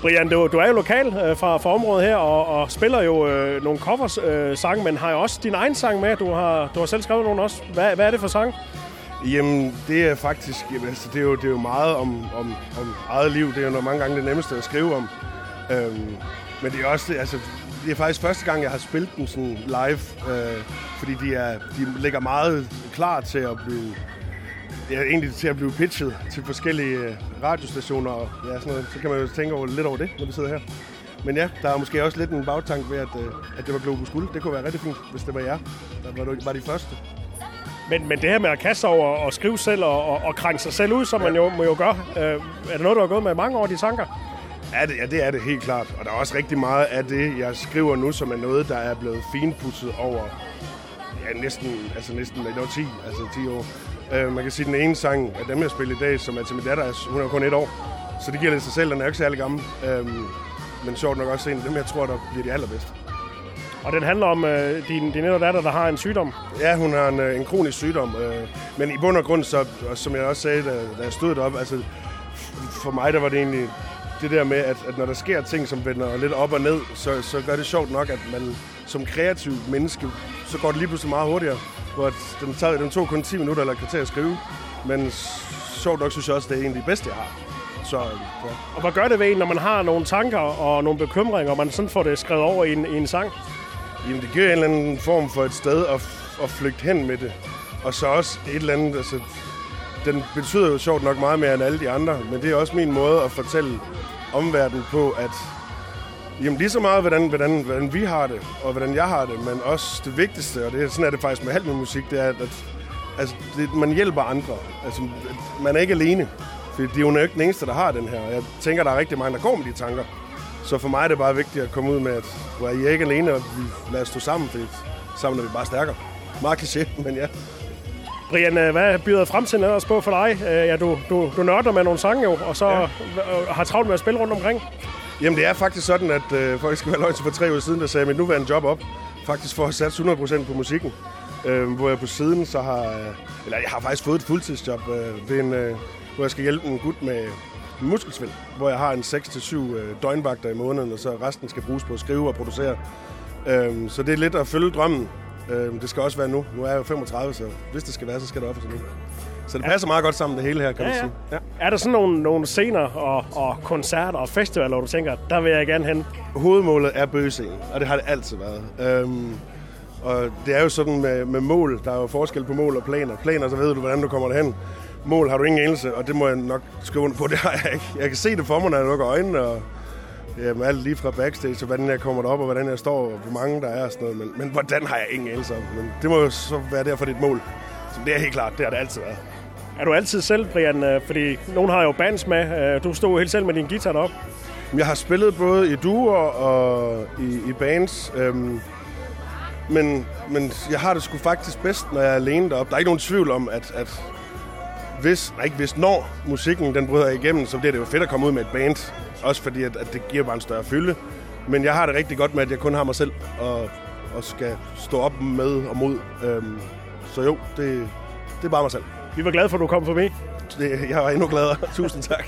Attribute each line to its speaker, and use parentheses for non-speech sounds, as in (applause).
Speaker 1: Brian, du, du er jo lokal øh, fra, fra området her, og, og spiller jo øh, nogle covers øh, sange, men har jo også din egen sang med. Du har, du har selv skrevet nogle også. Hvad, hvad er det for sang?
Speaker 2: Jamen, det er faktisk... Jamen, altså, det, er jo, det er jo meget om, om, om eget liv. Det er jo nok mange gange det nemmeste at skrive om. Øhm, men det er også... Altså, det er faktisk første gang, jeg har spillet den sådan live. Øh, fordi de, er, de ligger meget klar til at blive... Ja, egentlig til at blive pitchet til forskellige øh, radiostationer og ja, sådan noget. Så kan man jo tænke over, lidt over det, når vi sidder her. Men ja, der er måske også lidt en bagtank ved, at, øh, at det var Globus Guld. Det kunne være rigtig fint, hvis det var jer, der var, var de første.
Speaker 1: Men, men det her med at kaste over og skrive selv og, og, og krænke sig selv ud, som ja. man jo må jo gøre, øh, er det noget, du har gået med mange år, de tanker?
Speaker 2: Ja det, ja, det er det helt klart. Og der er også rigtig meget af det, jeg skriver nu, som er noget, der er blevet finpudset over ja, næsten, altså næsten et år 10, altså 10 år. Øh, man kan sige, at den ene sang af dem, jeg spiller i dag, som er til min datter, hun er kun et år. Så det giver lidt sig selv, den er ikke særlig gammel. Øh, men sjovt nok også en af dem, jeg tror, der bliver de allerbedste.
Speaker 1: Og den handler om øh, din, din ældre datter, der har en sygdom.
Speaker 2: Ja, hun har en, øh, en kronisk sygdom. Øh, men i bund og grund, så, som jeg også sagde, da, da jeg stod deroppe, altså, for mig der var det egentlig det der med, at, at når der sker ting, som vender lidt op og ned, så, så gør det sjovt nok, at man som kreativ menneske, så går det lige pludselig meget hurtigere. Hvor den, tager, den tog kun 10 minutter eller kvarter at skrive. Men sjovt nok synes jeg også, det er en af de bedste, jeg har. Så, ja.
Speaker 1: Og hvad gør det ved en, når man har nogle tanker og nogle bekymringer, og man sådan får det skrevet over i en, i en sang?
Speaker 2: Jamen, det giver en eller anden form for et sted at, at flygte hen med det. Og så også et eller andet, altså, den betyder jo sjovt nok meget mere end alle de andre, men det er også min måde at fortælle omverdenen på, at jamen, lige så meget, hvordan, hvordan, hvordan vi har det, og hvordan jeg har det, men også det vigtigste, og det, sådan er det faktisk med alt med musik, det er, at altså, det, man hjælper andre. Altså, man er ikke alene, for de er jo ikke den eneste, der har den her. Jeg tænker, der er rigtig mange, der går med de tanker. Så for mig er det bare vigtigt at komme ud med, at hvor I er ikke alene, og vi lader os stå sammen, for sammen er vi bare stærkere. Meget kliché, men ja.
Speaker 1: Brian, øh, hvad byder fremtiden ellers på for dig? Øh, ja, du, du, du nørder med nogle sange jo, og så ja. har travlt med at spille rundt omkring.
Speaker 2: Jamen, det er faktisk sådan, at øh, folk skal være løgn for tre uger siden, der sagde mit nuværende job op. Faktisk for at satse 100% på musikken. Øh, hvor jeg på siden så har... Øh, eller jeg har faktisk fået et fuldtidsjob øh, ved en, øh, hvor jeg skal hjælpe en gut med muskelsvind, hvor jeg har en 6-7 øh, døgnvagter i måneden, og så resten skal bruges på at skrive og producere. Øh, så det er lidt at følge drømmen. Øh, det skal også være nu. Nu er jeg jo 35, så hvis det skal være, så skal det op for nu. Så det passer meget godt sammen, det hele her, kan ja, man sige.
Speaker 1: Ja. Er der sådan nogle, nogle scener og, og koncerter og festivaler, hvor du tænker, der vil jeg gerne hen?
Speaker 2: Hovedmålet er bøgescenen, og det har det altid været. Øhm, og det er jo sådan med, med mål. Der er jo forskel på mål og planer. Planer, så ved du, hvordan du kommer derhen mål har du ingen enelse, og det må jeg nok skrive under på, (laughs) det har jeg ikke. Jeg kan se det for mig, når jeg lukker øjnene, og jamen, alt lige fra backstage, så hvordan jeg kommer derop, og hvordan jeg står, og hvor mange der er og sådan noget. Men, men hvordan har jeg ingen enelse om? Men det må jo så være derfor dit mål. Så det er helt klart, det har det altid været.
Speaker 1: Er du altid selv, Brian? Øh, fordi nogen har jo bands med. Øh, du stod helt selv med din guitar derop.
Speaker 2: Jeg har spillet både i duer og i, i bands. Øhm, men, men jeg har det sgu faktisk bedst, når jeg er alene deroppe. Der er ikke nogen tvivl om, at, at hvis, nej ikke hvis, når musikken den bryder igennem, så bliver det jo fedt at komme ud med et band. Også fordi, at, at det giver bare en større fylde. Men jeg har det rigtig godt med, at jeg kun har mig selv og, og skal stå op med og mod. Øhm, så jo, det, det er bare mig selv.
Speaker 1: Vi var glade for, at du kom forbi.
Speaker 2: Det, jeg var endnu gladere. Tusind tak.